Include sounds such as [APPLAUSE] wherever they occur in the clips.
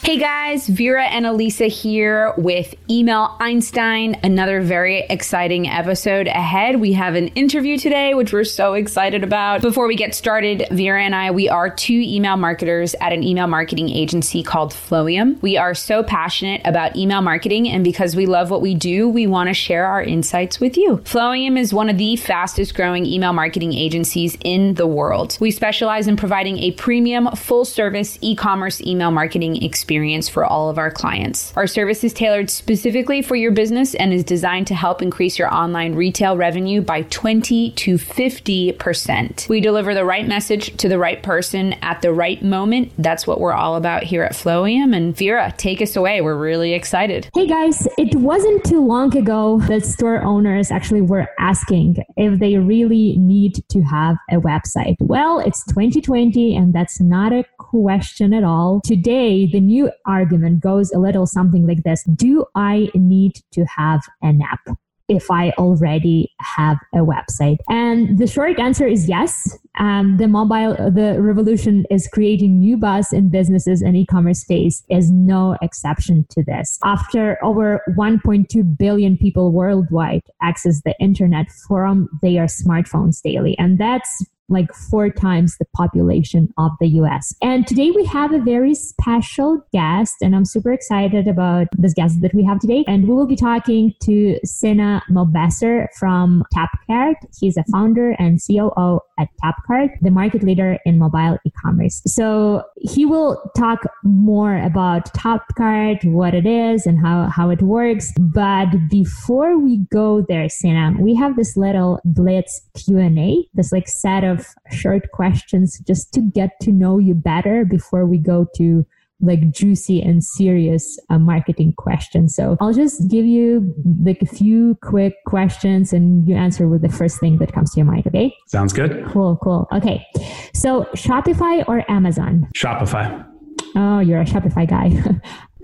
Hey guys, Vera and Elisa here with Email Einstein. Another very exciting episode ahead. We have an interview today, which we're so excited about. Before we get started, Vera and I, we are two email marketers at an email marketing agency called Flowium. We are so passionate about email marketing, and because we love what we do, we want to share our insights with you. Flowium is one of the fastest growing email marketing agencies in the world. We specialize in providing a premium, full service e commerce email marketing experience experience for all of our clients. Our service is tailored specifically for your business and is designed to help increase your online retail revenue by 20 to 50%. We deliver the right message to the right person at the right moment. That's what we're all about here at Flowium. And Vera, take us away. We're really excited. Hey guys, it wasn't too long ago that store owners actually were asking if they really need to have a website. Well, it's 2020 and that's not a question at all. Today, the new argument goes a little something like this Do I need to have an app? if I already have a website? And the short answer is yes. Um, the mobile, the revolution is creating new buzz in businesses and e-commerce space is no exception to this. After over 1.2 billion people worldwide access the internet from their smartphones daily, and that's like four times the population of the US. And today we have a very special guest, and I'm super excited about this guest that we have today. And we will be talking to Sina Mobasser from Tapcart. He's a founder and COO at Tapcart, the market leader in mobile e-commerce. So he will talk more about Tapcart, what it is and how, how it works. But before we go there, Sina, we have this little blitz Q&A, this like set of short questions just to get to know you better before we go to like juicy and serious uh, marketing questions. So I'll just give you like a few quick questions and you answer with the first thing that comes to your mind. Okay. Sounds good. Cool. Cool. Okay. So Shopify or Amazon? Shopify. Oh, you're a Shopify guy.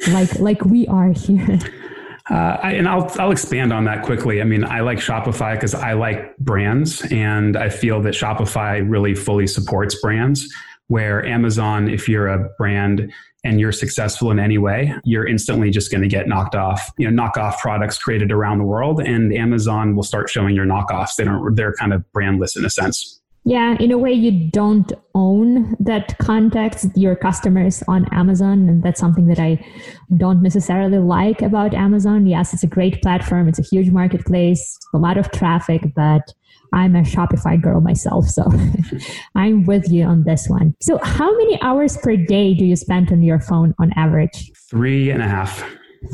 [LAUGHS] like, like we are here. Uh, I, and I'll I'll expand on that quickly. I mean, I like Shopify because I like brands, and I feel that Shopify really fully supports brands. Where Amazon, if you're a brand and you're successful in any way, you're instantly just going to get knocked off. You know, knockoff products created around the world, and Amazon will start showing your knockoffs. They don't. They're kind of brandless in a sense. Yeah, in a way, you don't own that context, your customers on Amazon. And that's something that I don't necessarily like about Amazon. Yes, it's a great platform, it's a huge marketplace, a lot of traffic, but I'm a Shopify girl myself. So [LAUGHS] I'm with you on this one. So, how many hours per day do you spend on your phone on average? Three and a half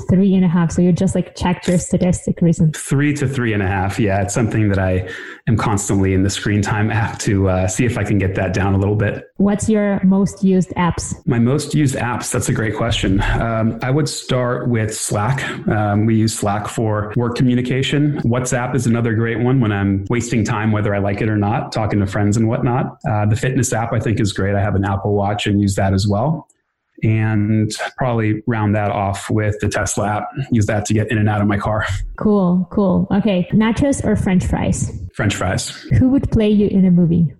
three and a half. So you just like checked your statistic recently. Three to three and a half. Yeah, it's something that I am constantly in the screen time app to uh, see if I can get that down a little bit. What's your most used apps? My most used apps. That's a great question. Um, I would start with Slack. Um, we use Slack for work communication. WhatsApp is another great one when I'm wasting time, whether I like it or not, talking to friends and whatnot. Uh, the fitness app I think is great. I have an Apple Watch and use that as well and probably round that off with the Tesla app. Use that to get in and out of my car. Cool, cool. Okay, nachos or French fries? French fries. Who would play you in a movie?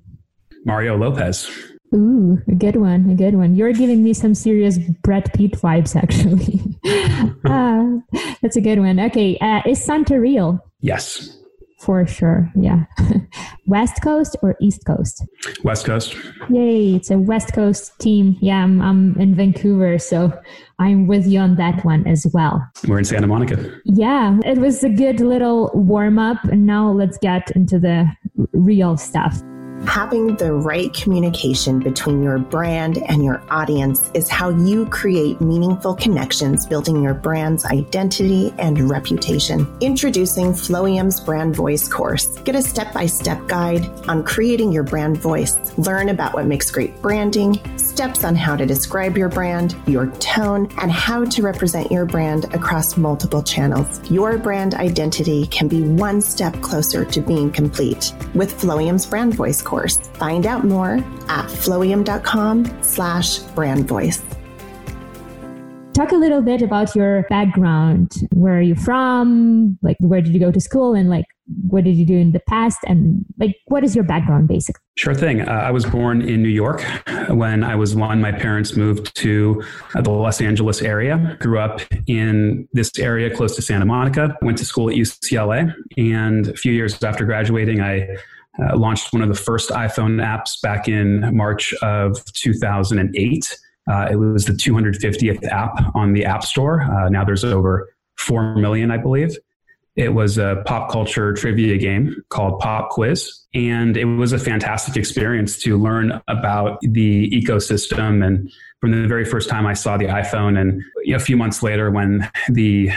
Mario Lopez. Ooh, a good one, a good one. You're giving me some serious Brad Pitt vibes, actually. [LAUGHS] uh, that's a good one. Okay, uh, is Santa real? Yes. For sure. Yeah. [LAUGHS] West Coast or East Coast? West Coast. Yay. It's a West Coast team. Yeah. I'm, I'm in Vancouver. So I'm with you on that one as well. We're in Santa Monica. Yeah. It was a good little warm up. And now let's get into the real stuff. Having the right communication between your brand and your audience is how you create meaningful connections, building your brand's identity and reputation. Introducing Flowium's Brand Voice course. Get a step by step guide on creating your brand voice. Learn about what makes great branding, steps on how to describe your brand, your tone, and how to represent your brand across multiple channels. Your brand identity can be one step closer to being complete with Flowium's Brand Voice course. Find out more at flowium.com slash brand voice. Talk a little bit about your background. Where are you from? Like, where did you go to school? And like, what did you do in the past? And like, what is your background basically? Sure thing. Uh, I was born in New York. When I was one, my parents moved to uh, the Los Angeles area. Grew up in this area close to Santa Monica. Went to school at UCLA. And a few years after graduating, I uh, launched one of the first iPhone apps back in March of 2008. Uh, it was the 250th app on the App Store. Uh, now there's over 4 million, I believe. It was a pop culture trivia game called Pop Quiz. And it was a fantastic experience to learn about the ecosystem. And from the very first time I saw the iPhone, and a few months later, when the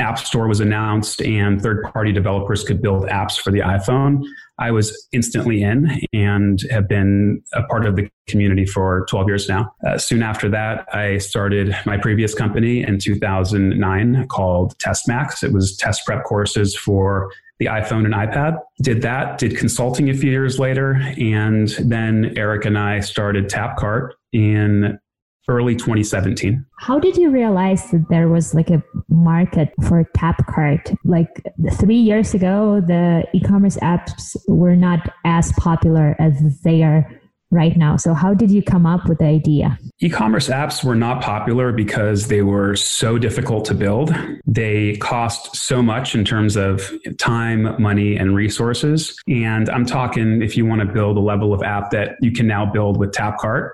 App Store was announced and third party developers could build apps for the iPhone, I was instantly in and have been a part of the community for 12 years now. Uh, soon after that, I started my previous company in 2009 called TestMax. It was test prep courses for the iPhone and iPad. Did that, did consulting a few years later. And then Eric and I started Tapcart in early 2017. How did you realize that there was like a market for Tapcart? Like three years ago, the e-commerce apps were not as popular as they are right now. So how did you come up with the idea? E-commerce apps were not popular because they were so difficult to build. They cost so much in terms of time, money, and resources. And I'm talking if you want to build a level of app that you can now build with Tapcart,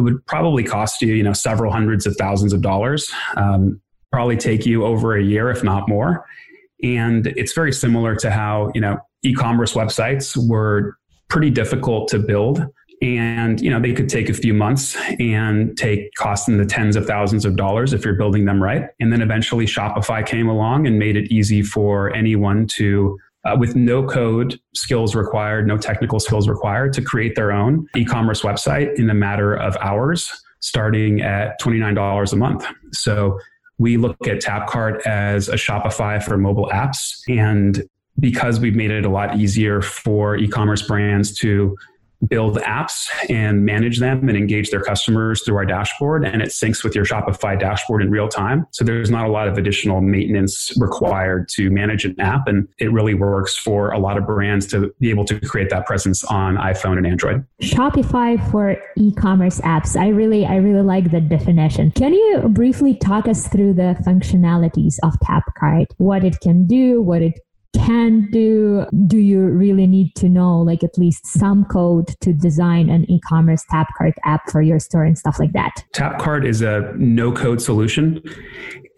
it would probably cost you, you know, several hundreds of thousands of dollars. Um, probably take you over a year, if not more. And it's very similar to how, you know, e-commerce websites were pretty difficult to build. And, you know, they could take a few months and take cost in the tens of thousands of dollars if you're building them right. And then eventually Shopify came along and made it easy for anyone to uh, with no code skills required, no technical skills required to create their own e commerce website in a matter of hours, starting at $29 a month. So we look at Tapcart as a Shopify for mobile apps. And because we've made it a lot easier for e commerce brands to build apps and manage them and engage their customers through our dashboard and it syncs with your Shopify dashboard in real time. So there's not a lot of additional maintenance required to manage an app and it really works for a lot of brands to be able to create that presence on iPhone and Android. Shopify for e-commerce apps. I really I really like the definition. Can you briefly talk us through the functionalities of Tapcart? What it can do, what it can do do you really need to know like at least some code to design an e-commerce tapcart app for your store and stuff like that? Tapcart is a no code solution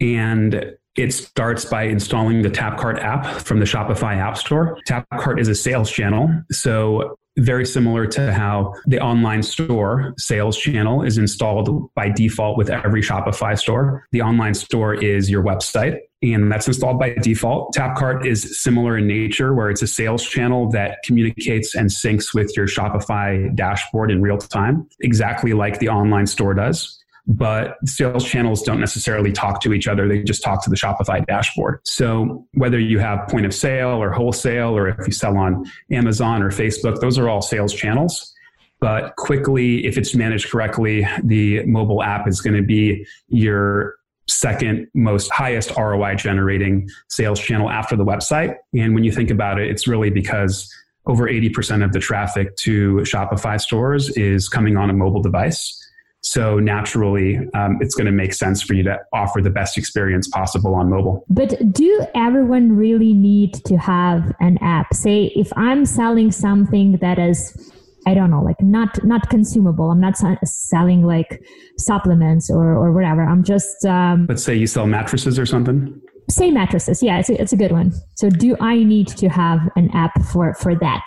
and it starts by installing the tapcart app from the shopify app store. Tapcart is a sales channel so very similar to how the online store sales channel is installed by default with every Shopify store. The online store is your website and that's installed by default. Tapcart is similar in nature, where it's a sales channel that communicates and syncs with your Shopify dashboard in real time, exactly like the online store does. But sales channels don't necessarily talk to each other. They just talk to the Shopify dashboard. So whether you have point of sale or wholesale, or if you sell on Amazon or Facebook, those are all sales channels. But quickly, if it's managed correctly, the mobile app is going to be your second most highest ROI generating sales channel after the website. And when you think about it, it's really because over 80% of the traffic to Shopify stores is coming on a mobile device. So naturally, um, it's going to make sense for you to offer the best experience possible on mobile. But do everyone really need to have an app? Say, if I'm selling something that is I don't know, like not not consumable. I'm not selling like supplements or or whatever. I'm just. Um, Let's say you sell mattresses or something. Say mattresses. Yeah, it's a, it's a good one. So, do I need to have an app for for that?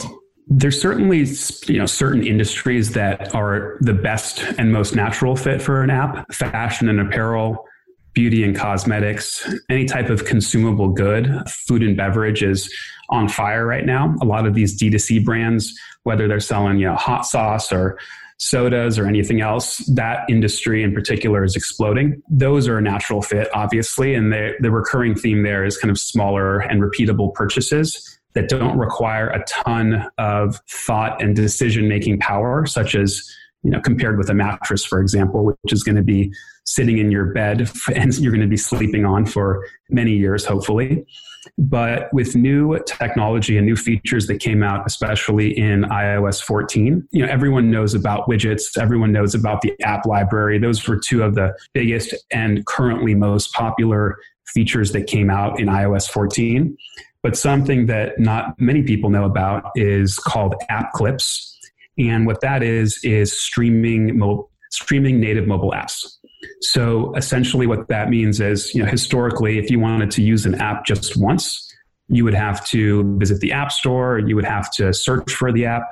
There's certainly you know certain industries that are the best and most natural fit for an app. Fashion and apparel, beauty and cosmetics, any type of consumable good, food and beverage is on fire right now. A lot of these D2C brands, whether they're selling you know hot sauce or sodas or anything else, that industry in particular is exploding. Those are a natural fit, obviously, and the the recurring theme there is kind of smaller and repeatable purchases that don't require a ton of thought and decision making power, such as you know compared with a mattress, for example, which is going to be sitting in your bed [LAUGHS] and you're going to be sleeping on for many years, hopefully. But with new technology and new features that came out, especially in iOS 14, you know, everyone knows about widgets. Everyone knows about the app library. Those were two of the biggest and currently most popular features that came out in iOS 14. But something that not many people know about is called App Clips. And what that is, is streaming, streaming native mobile apps. So essentially, what that means is, you know, historically, if you wanted to use an app just once, you would have to visit the App Store, you would have to search for the app,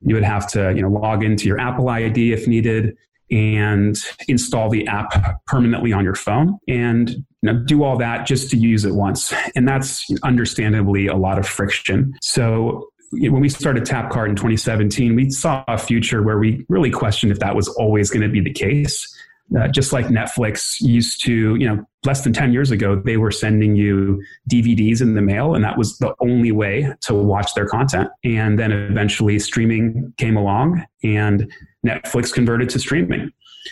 you would have to, you know, log into your Apple ID if needed, and install the app permanently on your phone and you know, do all that just to use it once. And that's understandably a lot of friction. So when we started Tapcart in 2017, we saw a future where we really questioned if that was always going to be the case. Uh, just like Netflix used to, you know, less than 10 years ago, they were sending you DVDs in the mail, and that was the only way to watch their content. And then eventually streaming came along, and Netflix converted to streaming.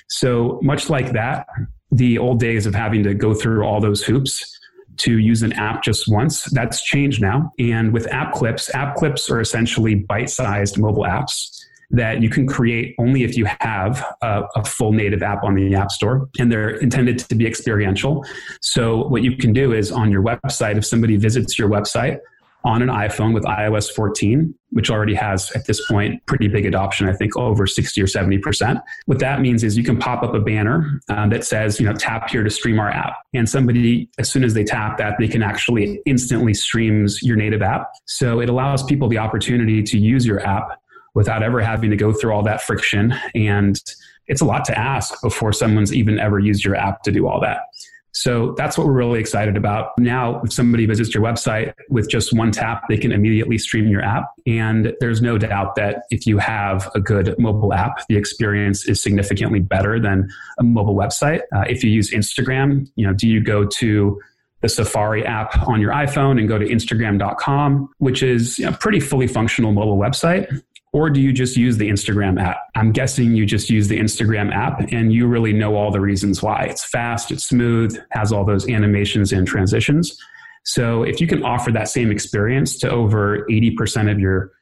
So, much like that, the old days of having to go through all those hoops to use an app just once, that's changed now. And with app clips, app clips are essentially bite sized mobile apps that you can create only if you have a, a, full native app on the App Store, and they're intended to be experiential. So, what you can do is on your website, if somebody visits your website on an iPhone with iOS 14, which already has at this point pretty big adoption, I think over 60 or 70%. What that means is you can pop up a banner uh, that says, you know, tap here to stream our app. And somebody, as soon as they tap that, they can actually instantly streams your native app. So it allows people the opportunity to use your app without ever having to go through all that friction. And it's a lot to ask before someone's even ever used your app to do all that. So that's what we're really excited about. Now, if somebody visits your website with just one tap, they can immediately stream your app. And there's no doubt that if you have a good mobile app, the experience is significantly better than a mobile website. Uh, if you use Instagram, you know, do you go to the Safari app on your iPhone and go to Instagram.com, which is a pretty fully functional mobile website? Or do you just use the Instagram app? I'm guessing you just use the Instagram app and you really know all the reasons why. It's fast, it's smooth, has all those animations and transitions. So if you can offer that same experience to over 80% of your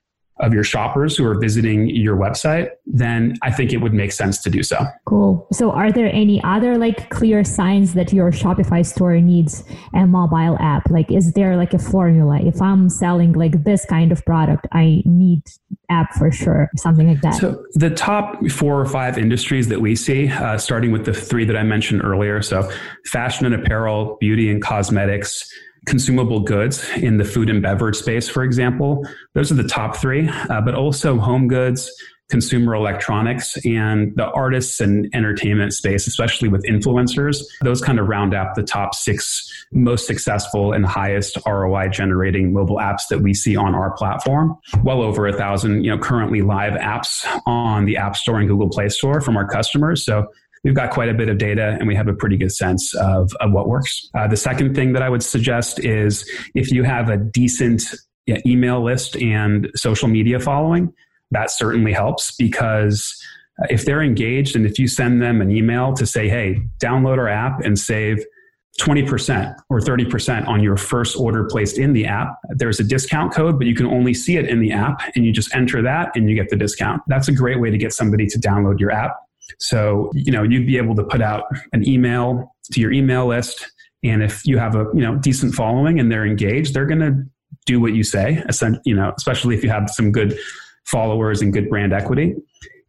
of your shoppers who are visiting your website, then I think it would make sense to do so. Cool. So, are there any other like clear signs that your Shopify store needs a mobile app? Like, is there like a formula? If I'm selling like this kind of product, I need app for sure, something like that. So, the top four or five industries that we see, uh, starting with the three that I mentioned earlier, so fashion and apparel, beauty and cosmetics consumable goods in the food and beverage space, for example. Those are the top three, uh, but also home goods, consumer electronics, and the artists and entertainment space, especially with influencers. Those kind of round out the top six most successful and highest ROI generating mobile apps that we see on our platform. Well over a thousand, you know, currently live apps on the App Store and Google Play Store from our customers. So we've got quite a bit of data and we have a pretty good sense of, of what works. Uh, the second thing that I would suggest is if you have a decent email list and social media following, that certainly helps because if they're engaged and if you send them an email to say, hey, download our app and save 20% or 30% on your first order placed in the app. There's a discount code, but you can only see it in the app and you just enter that and you get the discount. That's a great way to get somebody to download your app So, you know, you'd be able to put out an email to your email list. And if you have a, you know, decent following and they're engaged, they're going to do what you say, you know, especially if you have some good followers and good brand equity.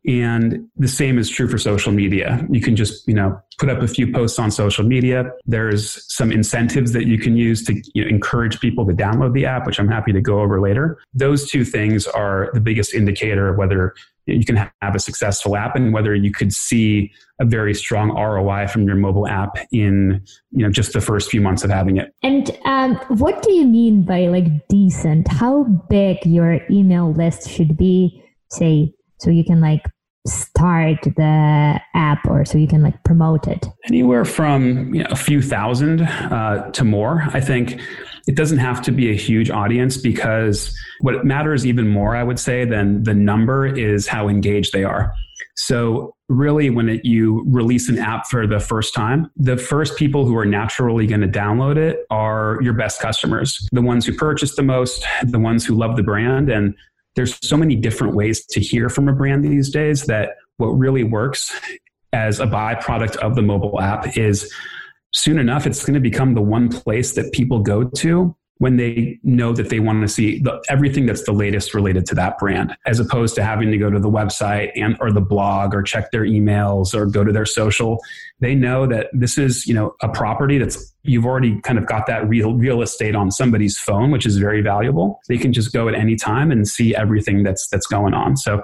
And the same is true for social media. You can just, you know, put up a few posts on social media. There's some incentives that you can use to you know, encourage people to download the app, which I'm happy to go over later. Those two things are the biggest indicator of whether you can have a successful app and whether you could see a very strong ROI from your mobile app in you know just the first few months of having it. And um, what do you mean by like decent? How big your email list should be? Say so you can like start the app or so you can like promote it? Anywhere from you know, a few thousand uh, to more. I think it doesn't have to be a huge audience because what matters even more i would say than the number is how engaged they are. So really when it, you release an app for the first time the first people who are naturally going to download it are your best customers the ones who purchase the most the ones who love the brand and there's so many different ways to hear from a brand these days that what really works as a byproduct of the mobile app is soon enough it's going to become the one place that people go to when they know that they want to see the, everything that's the latest related to that brand as opposed to having to go to the website and or the blog or check their emails or go to their social they know that this is you know a property that's you've already kind of got that real real estate on somebody's phone which is very valuable. They can just go at any time and see everything that's that's going on. So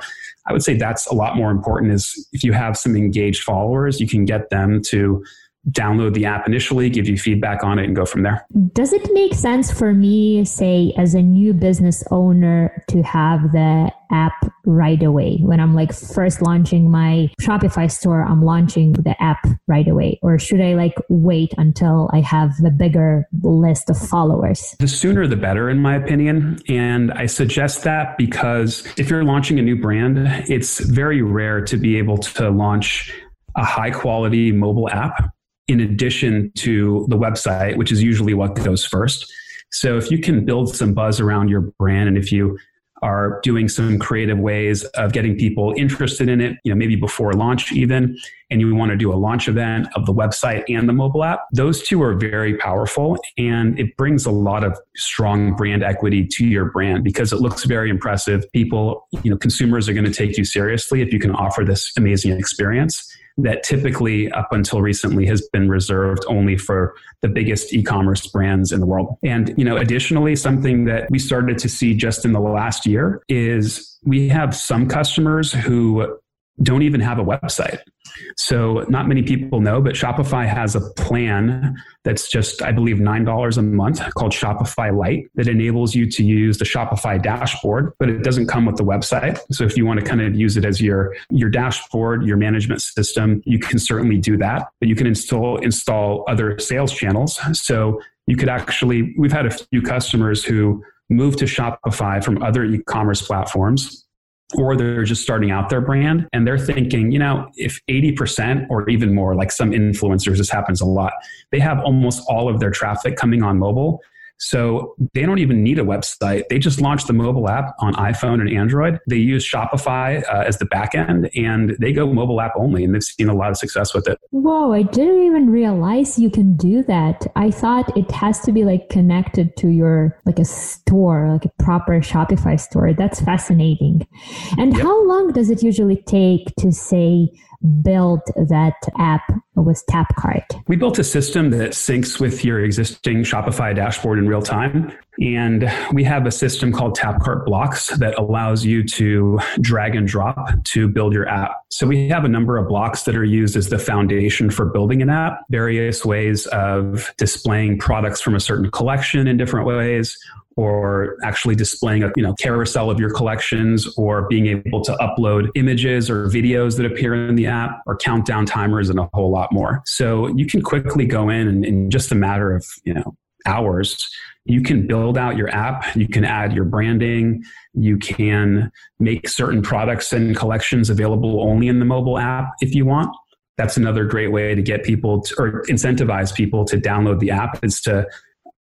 i would say that's a lot more important is if you have some engaged followers you can get them to download the app initially, give you feedback on it, and go from there. Does it make sense for me, say, as a new business owner, to have the app right away? When I'm like first launching my Shopify store, I'm launching the app right away. Or should I like wait until I have the bigger list of followers? The sooner the better, in my opinion. And I suggest that because if you're launching a new brand, it's very rare to be able to launch a high quality mobile app in addition to the website, which is usually what goes first. So if you can build some buzz around your brand and if you are doing some creative ways of getting people interested in it, you know, maybe before launch even, and you want to do a launch event of the website and the mobile app, those two are very powerful and it brings a lot of strong brand equity to your brand because it looks very impressive. People, you know, consumers are going to take you seriously if you can offer this amazing experience that typically up until recently has been reserved only for the biggest e-commerce brands in the world. And you know, additionally, something that we started to see just in the last year is we have some customers who don't even have a website. So, not many people know, but Shopify has a plan that's just, I believe, $9 a month called Shopify Lite that enables you to use the Shopify dashboard, but it doesn't come with the website. So, if you want to kind of use it as your, your dashboard, your management system, you can certainly do that. But you can install, install other sales channels. So, you could actually, we've had a few customers who moved to Shopify from other e commerce platforms or they're just starting out their brand and they're thinking, you know, if 80% or even more, like some influencers, this happens a lot, they have almost all of their traffic coming on mobile. So they don't even need a website. They just launched the mobile app on iPhone and Android. They use Shopify uh, as the backend and they go mobile app only and they've seen a lot of success with it. Whoa, I didn't even realize you can do that. I thought it has to be like connected to your like a store, like a proper Shopify store. That's fascinating. And yep. how long does it usually take to say build that app with Tapcart? We built a system that syncs with your existing Shopify dashboard in real time. And we have a system called Tapcart Blocks that allows you to drag and drop to build your app. So we have a number of blocks that are used as the foundation for building an app, various ways of displaying products from a certain collection in different ways, or actually displaying a you know carousel of your collections or being able to upload images or videos that appear in the app or countdown timers and a whole lot more. So you can quickly go in and in just a matter of you know hours you can build out your app you can add your branding you can make certain products and collections available only in the mobile app if you want. That's another great way to get people to, or incentivize people to download the app is to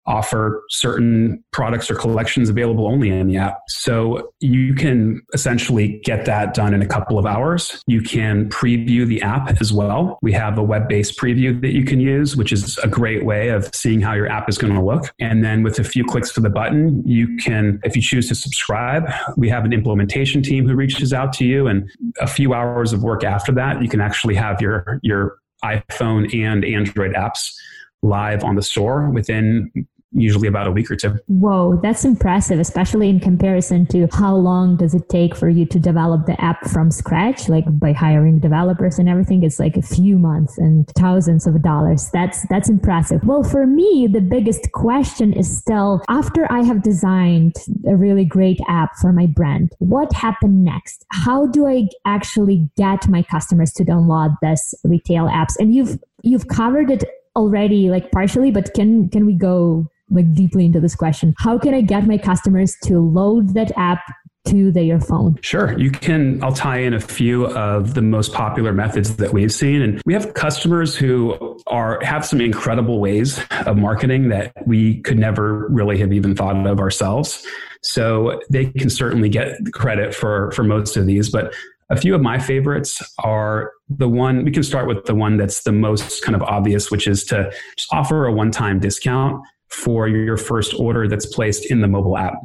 offer certain products or collections available only in the app. So you can essentially get that done in a couple of hours. You can preview the app as well. We have a web based preview that you can use, which is a great way of seeing how your app is going to look. And then with a few clicks to the button, you can, if you choose to subscribe, we have an implementation team who reaches out to you. And a few hours of work after that, you can actually have your, your iPhone and Android apps live on the store within usually about a week or two. Whoa, that's impressive, especially in comparison to how long does it take for you to develop the app from scratch, like by hiring developers and everything. It's like a few months and thousands of dollars. That's that's impressive. Well, for me, the biggest question is still after I have designed a really great app for my brand, what happened next? How do I actually get my customers to download this retail apps? And you've you've covered it already like partially but can can we go like deeply into this question. How can I get my customers to load that app to their phone? Sure. You can, I'll tie in a few of the most popular methods that we've seen. And we have customers who are, have some incredible ways of marketing that we could never really have even thought of ourselves. So they can certainly get credit for, for most of these, but a few of my favorites are the one, we can start with the one that's the most kind of obvious, which is to just offer a one time discount for your first order that's placed in the mobile app.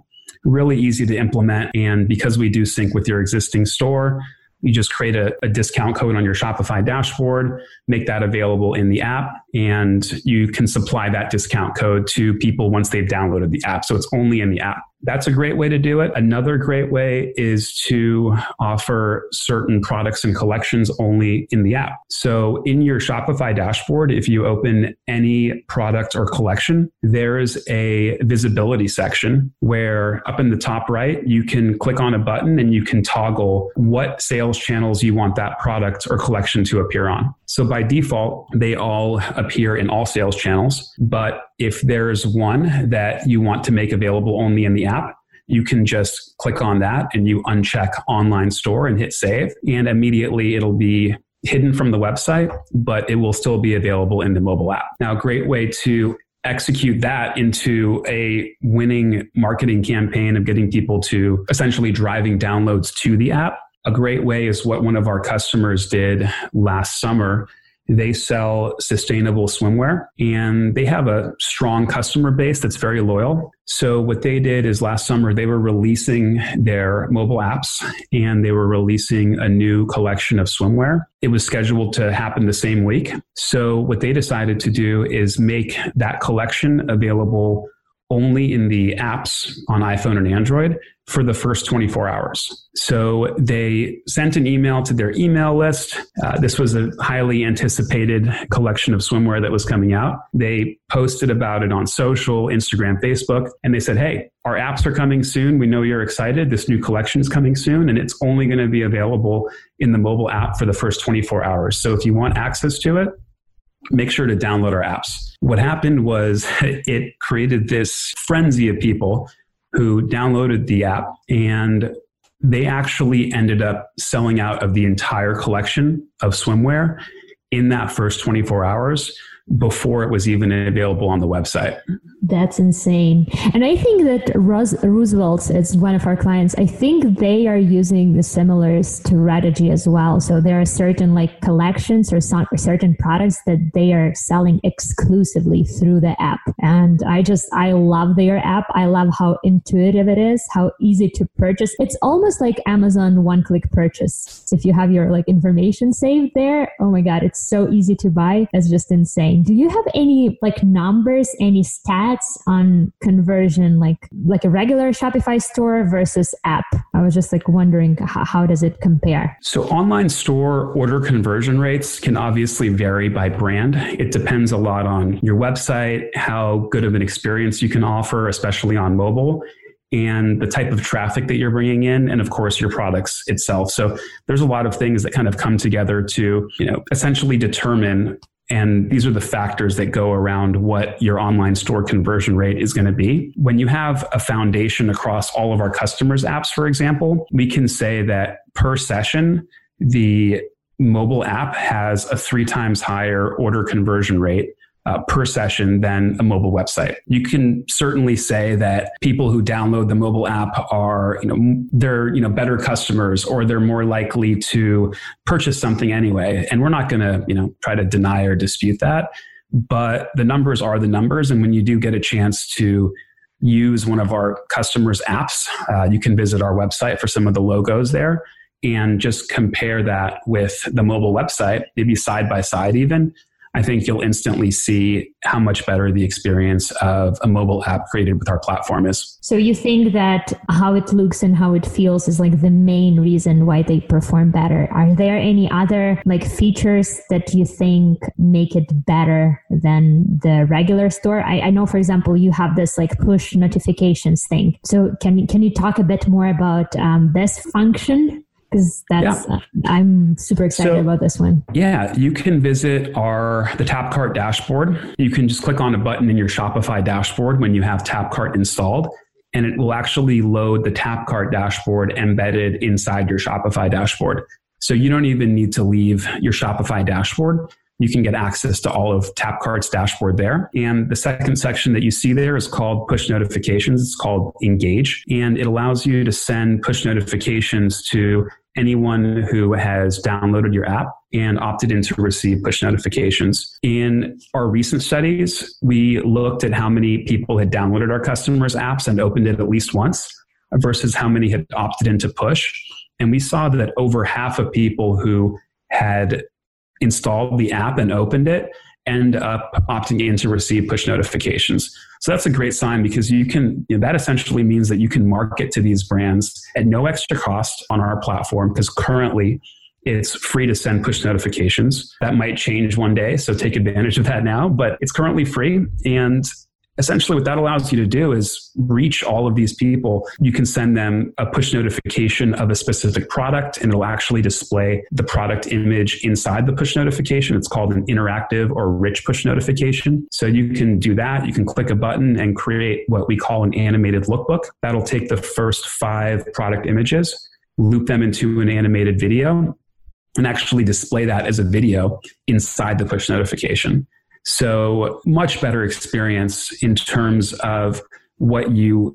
Really easy to implement. And because we do sync with your existing store, you just create a, a, discount code on your Shopify dashboard, make that available in the app, and you can supply that discount code to people once they've downloaded the app. So it's only in the app. That's a great way to do it. Another great way is to offer certain products and collections only in the app. So in your Shopify dashboard, if you open any product or collection, there is a visibility section where up in the top right, you can click on a button and you can toggle what sales channels you want that product or collection to appear on. So by default, they all appear in all sales channels. But if there's one that you want to make available only in the app, you can just click on that and you uncheck online store and hit save. And immediately it'll be hidden from the website, but it will still be available in the mobile app. Now, a great way to execute that into a winning marketing campaign of getting people to essentially driving downloads to the app. A great way is what one of our customers did last summer they sell sustainable swimwear and they have a strong customer base that's very loyal. So, what they did is last summer they were releasing their mobile apps and they were releasing a new collection of swimwear. It was scheduled to happen the same week. So, what they decided to do is make that collection available only in the apps on iPhone and Android for the first 24 hours. So they sent an email to their email list. Uh, this was a highly anticipated collection of swimwear that was coming out. They posted about it on social, Instagram, Facebook, and they said, Hey, our apps are coming soon. We know you're excited. This new collection is coming soon, and it's only going to be available in the mobile app for the first 24 hours. So if you want access to it, make sure to download our apps. What happened was [LAUGHS] it created this frenzy of people who downloaded the app and they actually ended up selling out of the entire collection of swimwear in that first 24 hours before it was even available on the website. That's insane. And I think that Roosevelt is one of our clients. I think they are using the similar strategy as well. So there are certain like collections or certain products that they are selling exclusively through the app. And I just, I love their app. I love how intuitive it is, how easy to purchase. It's almost like Amazon one click purchase. If you have your like information saved there, oh my God, it's so easy to buy. It's just insane. Do you have any like numbers, any stats? on conversion like like a regular shopify store versus app? I was just like wondering how, how does it compare? So online store order conversion rates can obviously vary by brand. It depends a lot on your website how good of an experience you can offer especially on mobile and the type of traffic that you're bringing in and of course your products itself. So there's a lot of things that kind of come together to you know essentially determine and these are the factors that go around what your online store conversion rate is going to be. When you have a foundation across all of our customers' apps, for example, we can say that per session, the mobile app has a three times higher order conversion rate uh, per session than a mobile website. You can certainly say that people who download the mobile app are, you know, they're, you know, better customers or they're more likely to purchase something anyway. And we're not going to, you know, try to deny or dispute that. But the numbers are the numbers. And when you do get a chance to use one of our customers' apps, uh, you can visit our website for some of the logos there and just compare that with the mobile website, maybe side by side even. I think you'll instantly see how much better the experience of a mobile app created with our platform is. So you think that how it looks and how it feels is like the main reason why they perform better. Are there any other like features that you think make it better than the regular store? I, I know, for example, you have this like push notifications thing. So can can you talk a bit more about um, this function? Because that's yeah. uh, I'm super excited so, about this one. Yeah, you can visit our the Tapcart dashboard. You can just click on a button in your Shopify dashboard when you have Tapcart installed, and it will actually load the Tapcart dashboard embedded inside your Shopify dashboard. So you don't even need to leave your Shopify dashboard. You can get access to all of Tapcart's dashboard there. And the second section that you see there is called push notifications. It's called engage. And it allows you to send push notifications to anyone who has downloaded your app and opted in to receive push notifications. In our recent studies, we looked at how many people had downloaded our customers' apps and opened it at least once versus how many had opted into push. And we saw that over half of people who had installed the app and opened it end up opting in to receive push notifications. So that's a great sign because you can, you know, that essentially means that you can market to these brands at no extra cost on our platform because currently it's free to send push notifications. That might change one day, so take advantage of that now, but it's currently free and essentially what that allows you to do is reach all of these people. You can send them a push notification of a specific product and it'll actually display the product image inside the push notification. It's called an interactive or rich push notification. So you can do that. You can click a button and create what we call an animated lookbook. That'll take the first five product images, loop them into an animated video and actually display that as a video inside the push notification. So, much better experience in terms of what you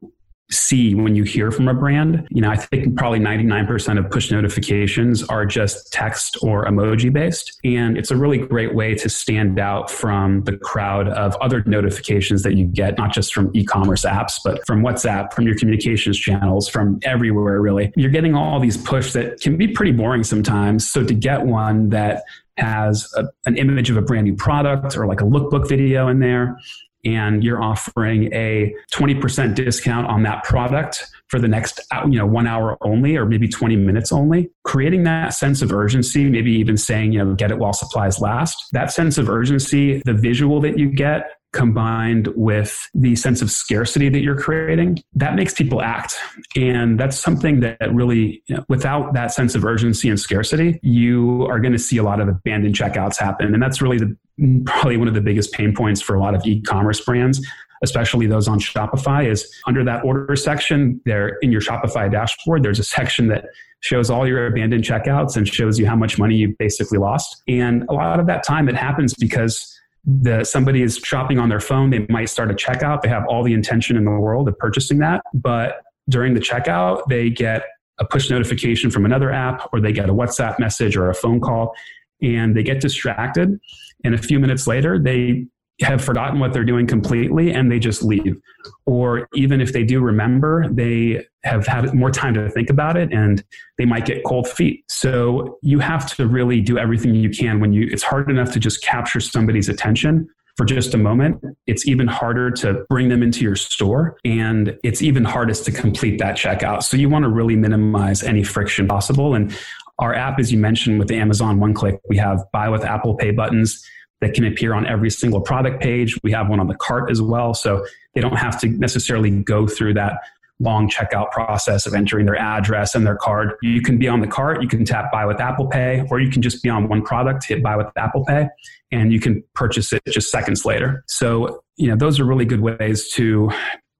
see when you hear from a brand. You know, I think probably 99% of push notifications are just text or emoji based. And it's a really great way to stand out from the crowd of other notifications that you get, not just from e commerce apps, but from WhatsApp, from your communications channels, from everywhere, really. You're getting all these push that can be pretty boring sometimes. So to get one that has a, an image of a brand new product or like a lookbook video in there. And you're offering a 20% discount on that product for the next uh, you know one hour only or maybe 20 minutes only. Creating that sense of urgency maybe even saying you know get it while supplies last. That sense of urgency the visual that you get combined with the sense of scarcity that you're creating, that makes people act. And that's something that really, you know, without that sense of urgency and scarcity, you are going to see a lot of abandoned checkouts happen. And that's really the probably one of the biggest pain points for a lot of e-commerce brands especially those on Shopify, is under that order section there in your Shopify dashboard, there's a section that shows all your abandoned checkouts and shows you how much money you basically lost. And a lot of that time it happens because the somebody is shopping on their phone they might start a checkout. They have all the intention in the world of purchasing that. But during the checkout they get a push notification from another app or they get a whatsapp message or a phone call and they get distracted. And a few minutes later they have forgotten what they're doing completely and they just leave. Or even if they do remember, they have had more time to think about it and they might get cold feet. So you have to really do everything you can when you, it's hard enough to just capture somebody's attention for just a moment. It's even harder to bring them into your store and it's even hardest to complete that checkout. So you want to really minimize any friction possible. And our app, as you mentioned with the Amazon one click, we have buy with Apple Pay buttons that can appear on every single product page. We have one on the cart as well. So they don't have to necessarily go through that long checkout process of entering their address and their card. You can be on the cart, you can tap buy with Apple Pay, or you can just be on one product, hit buy with Apple Pay, and you can purchase it just seconds later. So, you know, those are really good ways to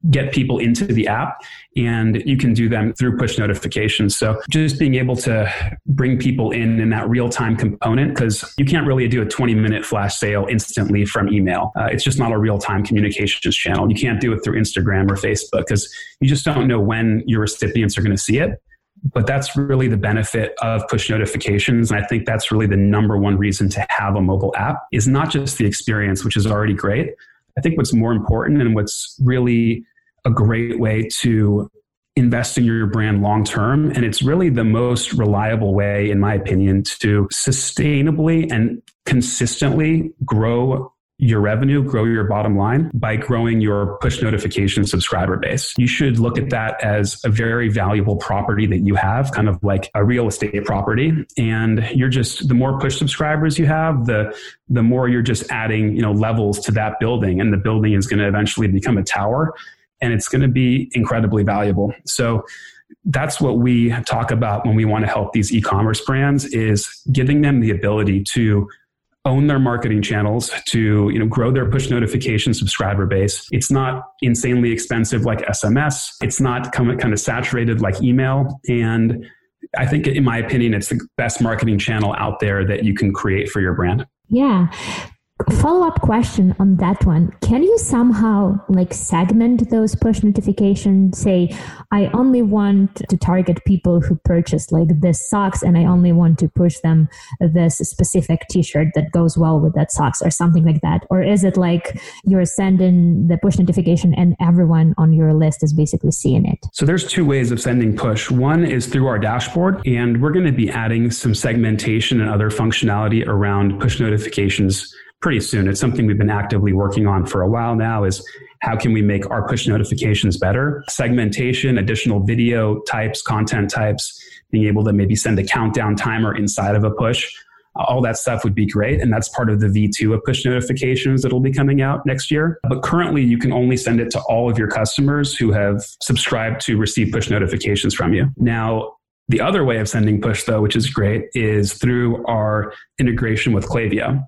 get people into the app and you can do them through push notifications. So just being able to bring people in in that real-time component because you can't really do a 20 minute flash sale instantly from email. Uh, it's just not a real-time communications channel. You can't do it through instagram or facebook because you just don't know when your recipients are going to see it. But that's really the benefit of push notifications and i think that's really the number one reason to have a mobile app is not just the experience which is already great. I think what's more important and what's really a great way to invest in your brand long term and it's really the most reliable way in my opinion to sustainably and consistently grow your revenue, grow your bottom line by growing your push notification subscriber base. You should look at that as a very valuable property that you have, kind of like a real estate property. And you're just the more push subscribers you have, the the more you're just adding, you know, levels to that building and the building is going to eventually become a tower and it's going to be incredibly valuable. So that's what we talk about when we want to help these e-commerce brands is giving them the ability to own their marketing channels to you know grow their push notification subscriber base. It's not insanely expensive like sms it's not kind of saturated like email. And i think in my opinion it's the best marketing channel out there that you can create for your brand. Yeah follow up question on that one. Can you somehow like segment those push notifications say i only want to target people who purchase like this socks and i only want to push them this specific t-shirt that goes well with that socks or something like that? Or is it like you're sending the push notification and everyone on your list is basically seeing it? So there's two ways of sending push. One is through our dashboard and we're going to be adding some segmentation and other functionality around push notifications pretty soon. It's something we've been actively working on for a while now is how can we make our push notifications better? Segmentation, additional video types, content types, being able to maybe send a countdown timer inside of a push. All that stuff would be great. And that's part of the V2 of push notifications that will be coming out next year. But currently, you can only send it to all of your customers who have subscribed to receive push notifications from you. Now, the other way of sending push, though, which is great, is through our integration with Klaviyo.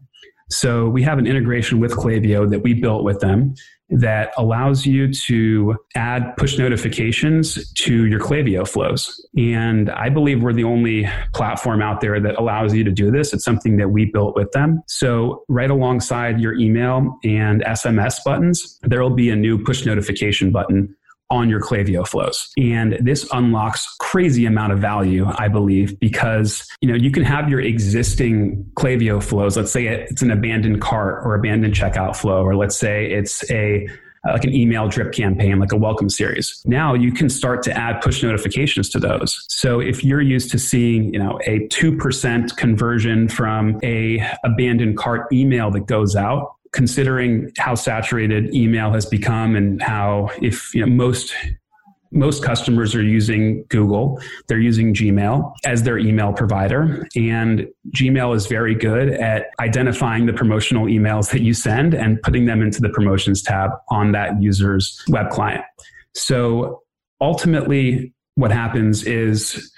So we have an integration with Klaviyo that we built with them that allows you to add push notifications to your Klaviyo flows. And I believe we're the only platform out there that allows you to do this. It's something that we built with them. So right alongside your email and SMS buttons, there will be a new push notification button on your Klaviyo flows. And this unlocks crazy amount of value, I believe, because you know you can have your existing Klaviyo flows. Let's say it's an abandoned cart or abandoned checkout flow, or let's say it's a like an email drip campaign, like a welcome series. Now you can start to add push notifications to those. So if you're used to seeing, you know, a 2% conversion from a abandoned cart email that goes out, considering how saturated email has become and how if you know, most most customers are using Google, they're using Gmail as their email provider. And Gmail is very good at identifying the promotional emails that you send and putting them into the promotions tab on that user's web client. So ultimately, what happens is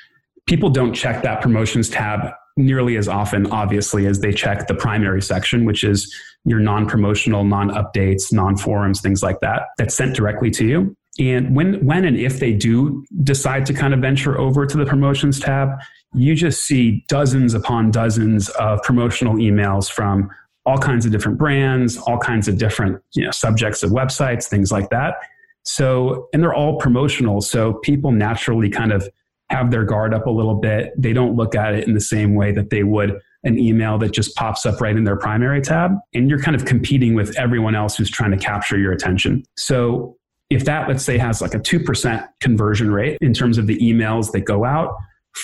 people don't check that promotions tab nearly as often, obviously, as they check the primary section, which is your non promotional, non updates, non forums, things like that, that's sent directly to you. And when, when and if they do decide to kind of venture over to the promotions tab, you just see dozens upon dozens of promotional emails from all kinds of different brands, all kinds of different you know, subjects of websites, things like that. So, and they're all promotional. So people naturally kind of have their guard up a little bit. They don't look at it in the same way that they would an email that just pops up right in their primary tab. And you're kind of competing with everyone else who's trying to capture your attention. So if that, let's say, has like a 2% conversion rate in terms of the emails that go out,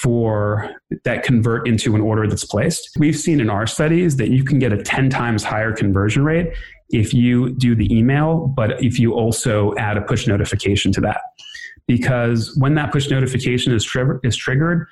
for that convert into an order that's placed. We've seen in our studies that you can get a 10 times higher conversion rate if you do the email, but if you also add a push notification to that because when that push notification is, tri- is triggered,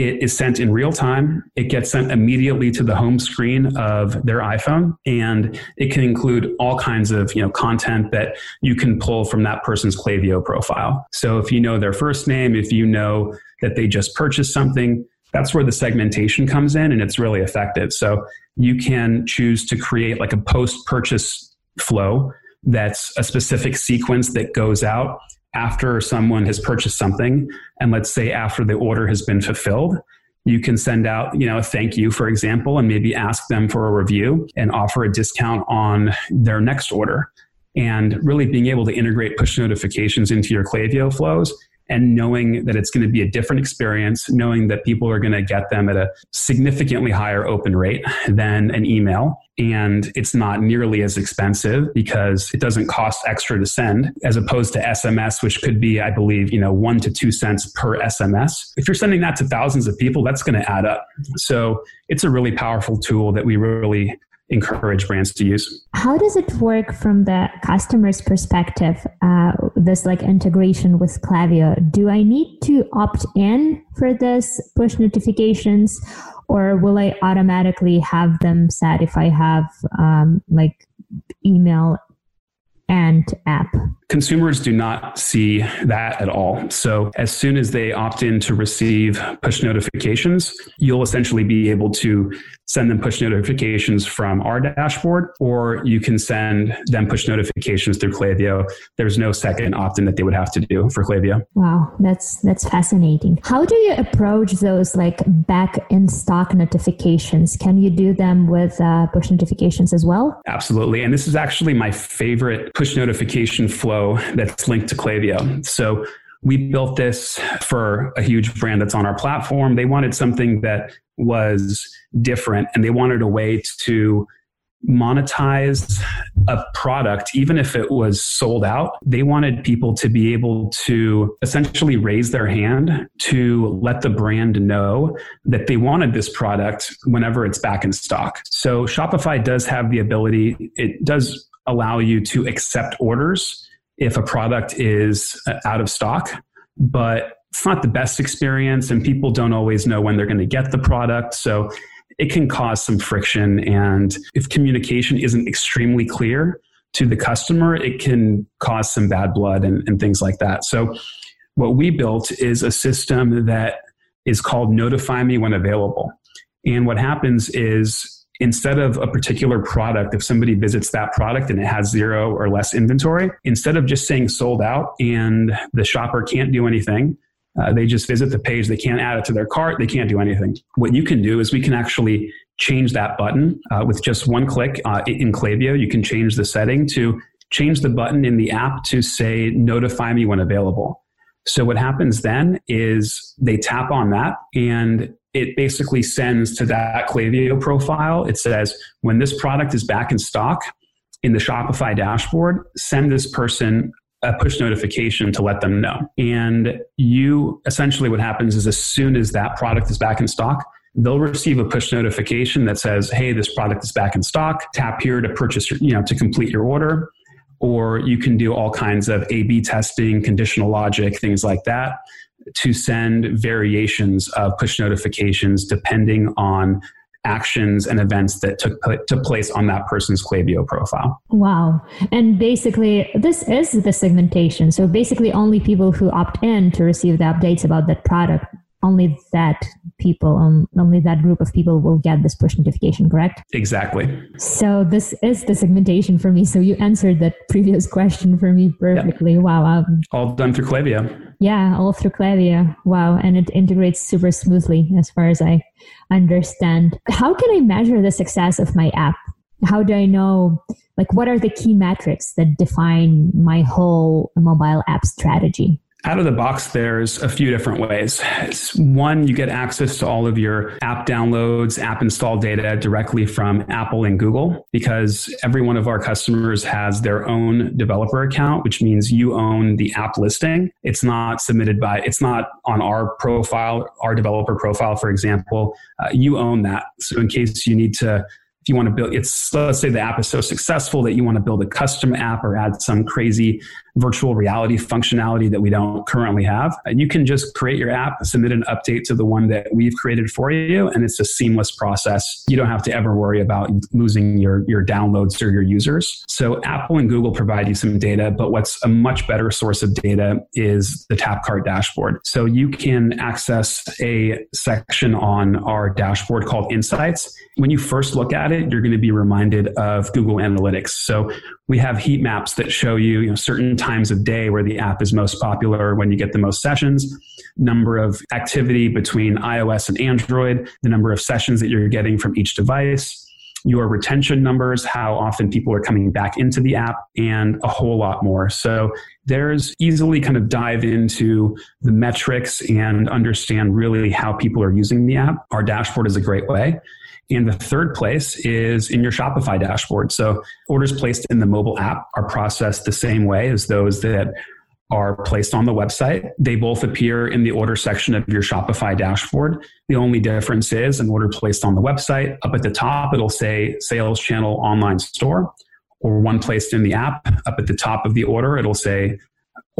it is sent in real time. It gets sent immediately to the home screen of their iPhone, and it can include all kinds of you know content that you can pull from that person's Klaviyo profile. So if you know their first name, if you know that they just purchased something, that's where the segmentation comes in, and it's really effective. So you can choose to create like a post-purchase flow that's a specific sequence that goes out after someone has purchased something and let's say after the order has been fulfilled you can send out you know a thank you for example and maybe ask them for a review and offer a discount on their next order. And really being able to integrate push notifications into your Klaviyo flows and knowing that it's going to be a different experience, knowing that people are going to get them at a significantly higher open rate than an email. And it's not nearly as expensive because it doesn't cost extra to send as opposed to SMS, which could be, I believe, you know, one to two cents per SMS. If you're sending that to thousands of people, that's going to add up. So it's a really powerful tool that we really encourage brands to use. How does it work from the customer's perspective? Uh, this like integration with Klaviyo. Do I need to opt in for this push notifications, or will I automatically have them set if I have um, like email and app? Consumers do not see that at all. So, as soon as they opt in to receive push notifications, you'll essentially be able to send them push notifications from our dashboard, or you can send them push notifications through Klaviyo. There's no second opt in that they would have to do for Klaviyo. Wow, that's that's fascinating. How do you approach those like back in stock notifications? Can you do them with uh, push notifications as well? Absolutely. And this is actually my favorite push notification flow that's linked to Klaviyo. So we built this for a huge brand that's on our platform. They wanted something that was different and they wanted a way to monetize a product, even if it was sold out. They wanted people to be able to essentially raise their hand to let the brand know that they wanted this product whenever it's back in stock. So Shopify does have the ability, it does allow you to accept orders if a product is uh, out of stock, but it's not the best experience and people don't always know when they're going to get the product. So it can cause some friction. And if communication isn't extremely clear to the customer, it can cause some bad blood and, and things like that. So what we built is a system that is called Notify Me When Available. And what happens is instead of a particular product, if somebody visits that product and it has zero or less inventory, instead of just saying sold out and the shopper can't do anything, uh, they just visit the page, they can't add it to their cart, they can't do anything. What you can do is we can actually change that button uh, with just one click uh, in Klaviyo. You can change the setting to change the button in the app to say notify me when available. So what happens then is they tap on that and it basically sends to that Klaviyo profile. It says, when this product is back in stock in the Shopify dashboard, send this person a push notification to let them know. And you essentially what happens is as soon as that product is back in stock, they'll receive a push notification that says, "Hey, this product is back in stock. Tap here to purchase, you know, to complete your order." Or you can do all kinds of A/B testing, conditional logic, things like that to send variations of push notifications depending on actions and events that took, took place on that person's Klaviyo profile. Wow. And basically, this is the segmentation. So basically, only people who opt in to receive the updates about that product only that people um, only that group of people will get this push notification correct? Exactly. So this is the segmentation for me. So you answered that previous question for me perfectly. Yep. wow um, all done through Klaviyo yeah all through Klaviyo wow and it integrates super smoothly as far as i understand. How can i measure the success of my app? How do i know like what are the key metrics that define my whole mobile app strategy out of the box, there's a few different ways. One, you get access to all of your app downloads, app install data directly from Apple and Google because every one of our customers has their own developer account, which means you own the app listing. It's not submitted by, it's not on our profile, our developer profile, for example. Uh, you own that. So in case you need to if you want to build it's let's say the app is so successful that you want to build a custom app or add some crazy virtual reality functionality that we don't currently have. And you can just create your app, submit an update to the one that we've created for you, and it's a seamless process. You don't have to ever worry about losing your, your downloads or your users. So Apple and Google provide you some data, but what's a much better source of data is the Tapcart dashboard. So you can access a section on our dashboard called Insights. When you first look at it, you're going to be reminded of Google Analytics. So we have heat maps that show you, you know, certain times of day where the app is most popular, when you get the most sessions, number of activity between iOS and Android, the number of sessions that you're getting from each device, your retention numbers, how often people are coming back into the app, and a whole lot more. So there's easily kind of dive into the metrics and understand really how people are using the app. Our dashboard is a great way. And the third place is in your Shopify dashboard. So orders placed in the mobile app are processed the same way as those that are placed on the website. They both appear in the order section of your Shopify dashboard. The only difference is an order placed on the website, up at the top, it'll say sales channel online store, or one placed in the app, up at the top of the order, it'll say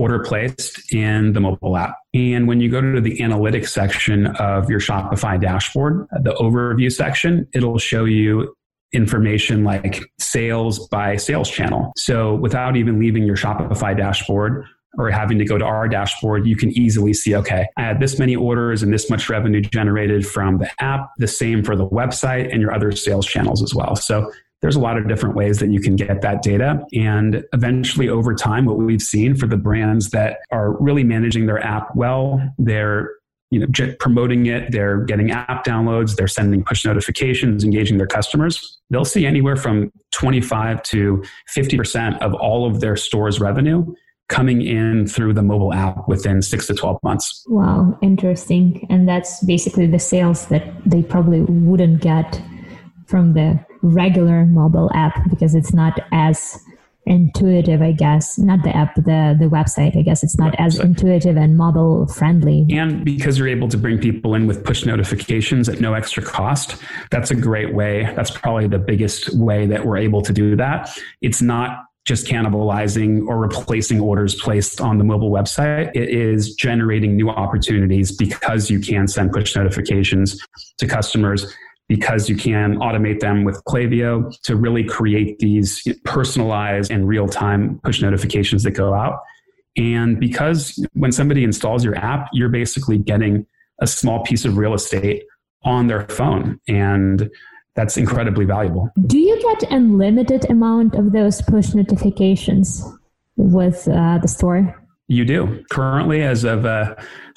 order placed in the mobile app. And when you go to the analytics section of your Shopify dashboard, the overview section, it'll show you information like sales by sales channel. So without even leaving your Shopify dashboard, or having to go to our dashboard, you can easily see, okay, I had this many orders and this much revenue generated from the app, the same for the website and your other sales channels as well. So there's a lot of different ways that you can get that data. And eventually, over time, what we've seen for the brands that are really managing their app well, they're you know, promoting it, they're getting app downloads, they're sending push notifications, engaging their customers. They'll see anywhere from 25 to 50% of all of their store's revenue coming in through the mobile app within six to 12 months. Wow, interesting. And that's basically the sales that they probably wouldn't get from the regular mobile app because it's not as intuitive i guess. Not the app the the website i guess. It's not as intuitive and mobile friendly. And because you're able to bring people in with push notifications at no extra cost that's a great way. That's probably the biggest way that we're able to do that. It's not just cannibalizing or replacing orders placed on the mobile website. It is generating new opportunities because you can send push notifications to customers because you can automate them with Klaviyo to really create these personalized and real time push notifications that go out. And because when somebody installs your app, you're basically getting a small piece of real estate on their phone. And that's incredibly valuable. Do you get unlimited amount of those push notifications with uh, the store? You do. Currently, as of uh,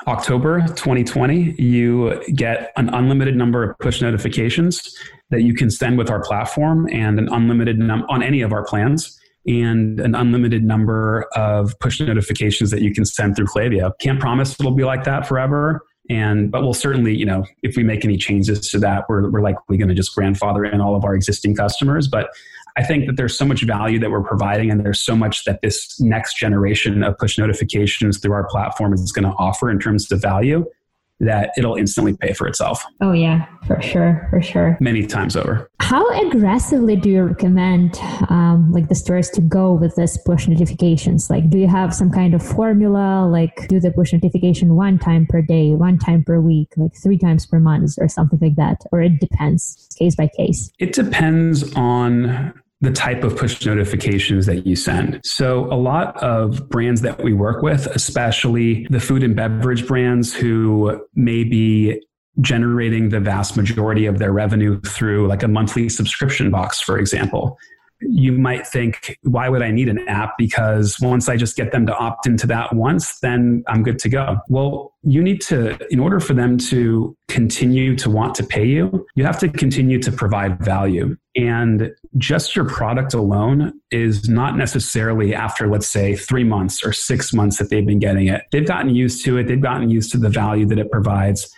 October 2020, you get an unlimited number of push notifications that you can send with our platform and an unlimited num- on any of our plans and an unlimited number of push notifications that you can send through Klaviyo. Can't promise it'll be like that forever. And but we'll certainly, you know, if we make any changes to that, we're, we're likely going to just grandfather in all of our existing customers. But I think that there's so much value that we're providing, and there's so much that this next generation of push notifications through our platform is going to offer in terms of value that it'll instantly pay for itself. Oh, yeah, for sure, for sure. Many times over. How aggressively do you recommend um, like the stores to go with this push notifications? Like, do you have some kind of formula, like do the push notification one time per day, one time per week, like three times per month, or something like that? Or it depends case by case? It depends on the type of push notifications that you send. So, a lot of brands that we work with, especially the food and beverage brands who may be generating the vast majority of their revenue through like a monthly subscription box, for example you might think, why would I need an app? Because once I just get them to opt into that once, then I'm good to go. Well, you need to, in order for them to continue to want to pay you, you have to continue to provide value. And just your product alone is not necessarily after, let's say, three months or six months that they've been getting it. They've gotten used to it, they've gotten used to the value that it provides.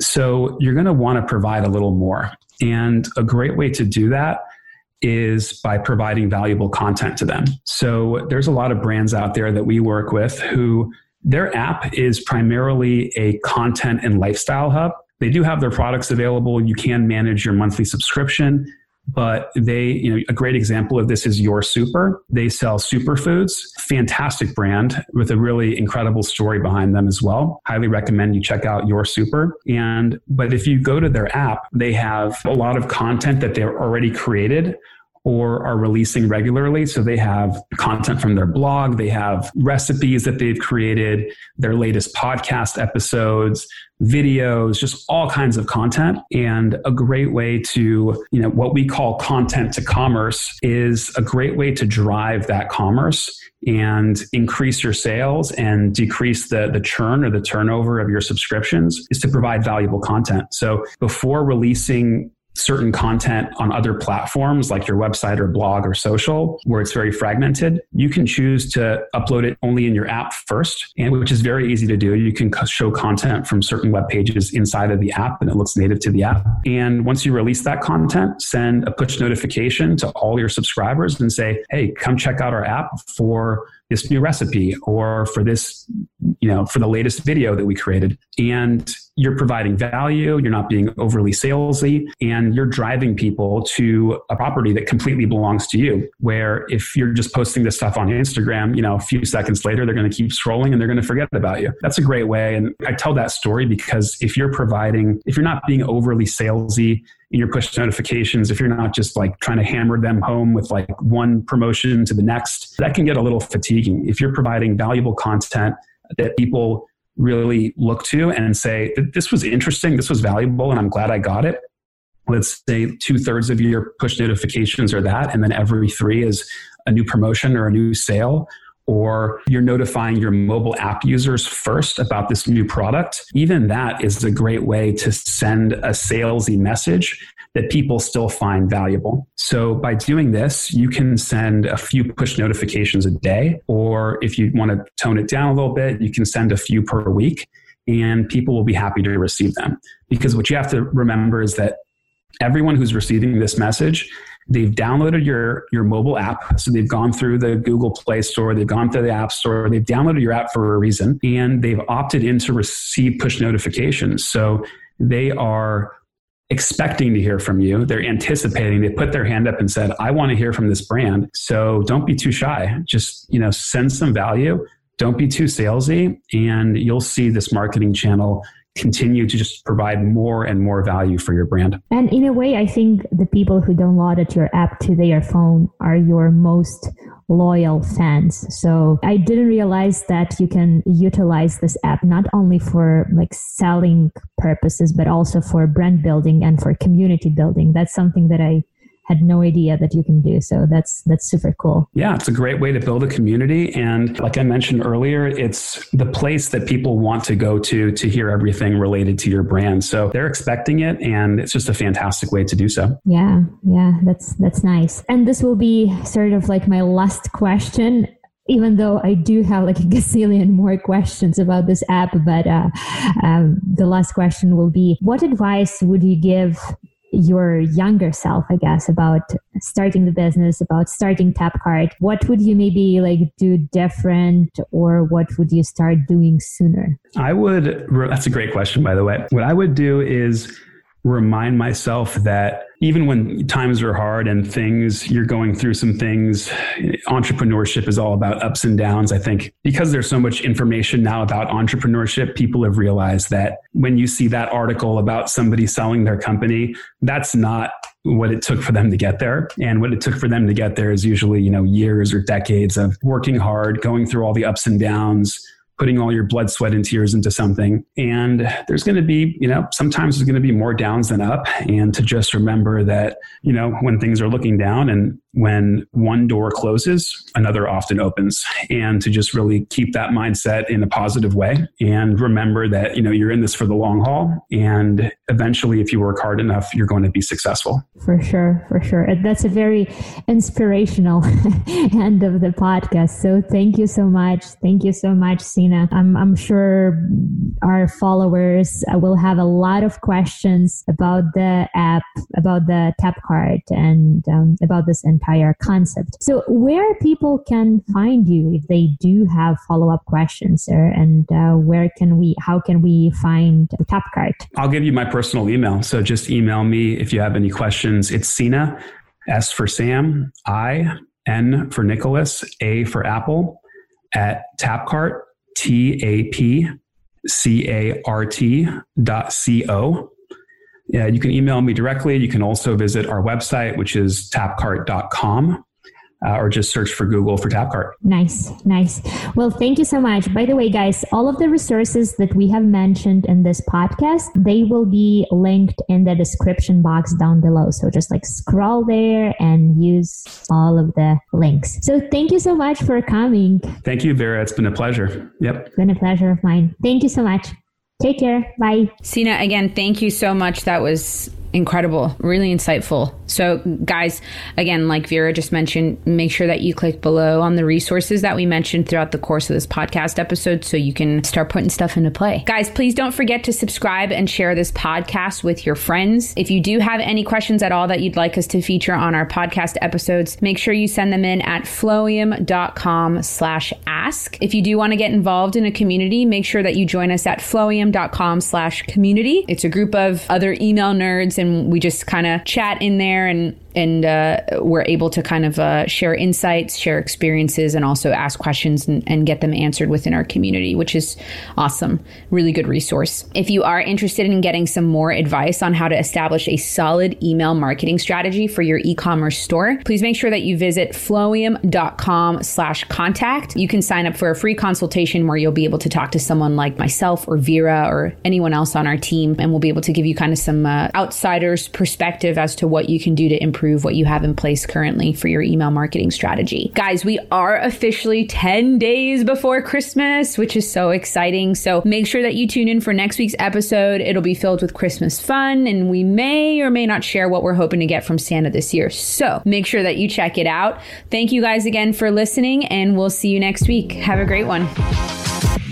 So you're going to want to provide a little more. And a great way to do that is by providing valuable content to them. So there's a lot of brands out there that we work with who their app is primarily a content and lifestyle hub. They do have their products available. You can manage your monthly subscription, but they, you know, a great example of this is Your Super. They sell superfoods, fantastic brand with a really incredible story behind them as well. Highly recommend you check out Your Super. And, but if you go to their app, they have a lot of content that they're already created or are releasing regularly. So they have content from their blog, they have recipes that they've created, their latest podcast episodes, videos, just all kinds of content. And a great way to, you know, what we call content to commerce is a great way to drive that commerce and increase your sales and decrease the, the churn or the turnover of your subscriptions is to provide valuable content. So before releasing certain content on other platforms like your website or blog or social where it's very fragmented you can choose to upload it only in your app first and which is very easy to do you can show content from certain web pages inside of the app and it looks native to the app and once you release that content send a push notification to all your subscribers and say hey come check out our app for this new recipe or for this, you know, for the latest video that we created. And you're providing value, you're not being overly salesy, and you're driving people to a property that completely belongs to you. Where if you're just posting this stuff on Instagram, you know, a few seconds later, they're going to keep scrolling and they're going to forget about you. That's a great way. And I tell that story because if you're providing, if you're not being overly salesy, in your push notifications, if you're not just like trying to hammer them home with like one promotion to the next, that can get a little fatiguing. If you're providing valuable content that people really look to and say, this was interesting, this was valuable, and I'm glad I got it. Let's say two thirds of your push notifications are that, and then every three is a new promotion or a new sale or you're notifying your mobile app users first about this new product, even that is a great way to send a salesy message that people still find valuable. So by doing this, you can send a few push notifications a day, or if you want to tone it down a little bit, you can send a few per week and people will be happy to receive them. Because what you have to remember is that everyone who's receiving this message they've downloaded your your mobile app. So they've gone through the google play store they've gone through the app store they've downloaded your app for a reason and they've opted in to receive push notifications. So they are expecting to hear from you. They're anticipating. They put their hand up and said i want to hear from this brand. So don't be too shy. Just you know send some value. Don't be too salesy and you'll see this marketing channel continue to just provide more and more value for your brand. And in a way, I think the people who downloaded your app to their phone are your most loyal fans. So I didn't realize that you can utilize this app not only for like selling purposes, but also for brand building and for community building. That's something that I had no idea that you can do. So that's that's super cool. Yeah, it's a great way to build a community and like I mentioned earlier, it's the place that people want to go to to hear everything related to your brand. So they're expecting it and it's just a fantastic way to do so. Yeah, yeah, that's that's nice. And this will be sort of like my last question even though I do have like a gazillion more questions about this app, but uh, um, the last question will be what advice would you give your younger self, I guess, about starting the business, about starting Tapcart, what would you maybe like do different or what would you start doing sooner? I would, that's a great question, by the way. What I would do is remind myself that even when times are hard and things you're going through some things entrepreneurship is all about ups and downs. I think because there's so much information now about entrepreneurship people have realized that when you see that article about somebody selling their company that's not what it took for them to get there. And what it took for them to get there is usually you know years or decades of working hard going through all the ups and downs putting all your blood, sweat, and tears into something. And there's going to be, you know, sometimes there's going to be more downs than up. And to just remember that, you know, when things are looking down and when one door closes, another often opens. And to just really keep that mindset in a positive way and remember that, you know, you're in this for the long haul. And eventually, if you work hard enough, you're going to be successful. For sure. For sure. That's a very inspirational [LAUGHS] end of the podcast. So thank you so much. Thank you so much, Sina. I'm, I'm sure our followers uh, will have a lot of questions about the app, about the Tapcart, and um, about this entire concept. So, where people can find you if they do have follow up questions, sir, and uh, where can we, how can we find Tapcart? I'll give you my personal email. So, just email me if you have any questions. It's Sina, S for Sam, I, N for Nicholas, A for Apple, at Tapcart, T A P C A R T dot C O. Yeah, you can email me directly. You can also visit our website, which is tapcart.com uh, or just search for Google for Tapcart. Nice, nice. Well, thank you so much. By the way, guys, all of the resources that we have mentioned in this podcast, they will be linked in the description box down below. So just like scroll there and use all of the links. So thank you so much for coming. Thank you, Vera. It's been a pleasure. Yep. It's been a pleasure of mine. Thank you so much. Take care. Bye. Sina, again, thank you so much. That was incredible, really insightful. So, guys, again, like Vera just mentioned, make sure that you click below on the resources that we mentioned throughout the course of this podcast episode so you can start putting stuff into play. Guys, please don't forget to subscribe and share this podcast with your friends. If you do have any questions at all that you'd like us to feature on our podcast episodes, make sure you send them in at flowium.com slash ask. If you do want to get involved in a community, make sure that you join us at flowium.com slash community. It's a group of other email nerds and we just kind of chat in there and and uh, we're able to kind of uh, share insights, share experiences, and also ask questions and, and, get them answered within our community, which is awesome. Really good resource. If you are interested in getting some more advice on how to establish a solid email marketing strategy for your e-commerce store, please make sure that you visit flowium.com slash contact. You can sign up for a free consultation where you'll be able to talk to someone like myself or Vera or anyone else on our team, and we'll be able to give you kind of some uh, outsider's perspective as to what you can do to improve improve what you have in place currently for your email marketing strategy. Guys, we are officially 10 days before Christmas, which is so exciting. So make sure that you tune in for next week's episode. It'll be filled with Christmas fun, and we may or may not share what we're hoping to get from Santa this year. So make sure that you check it out. Thank you guys again for listening, and we'll see you next week. Have a great one.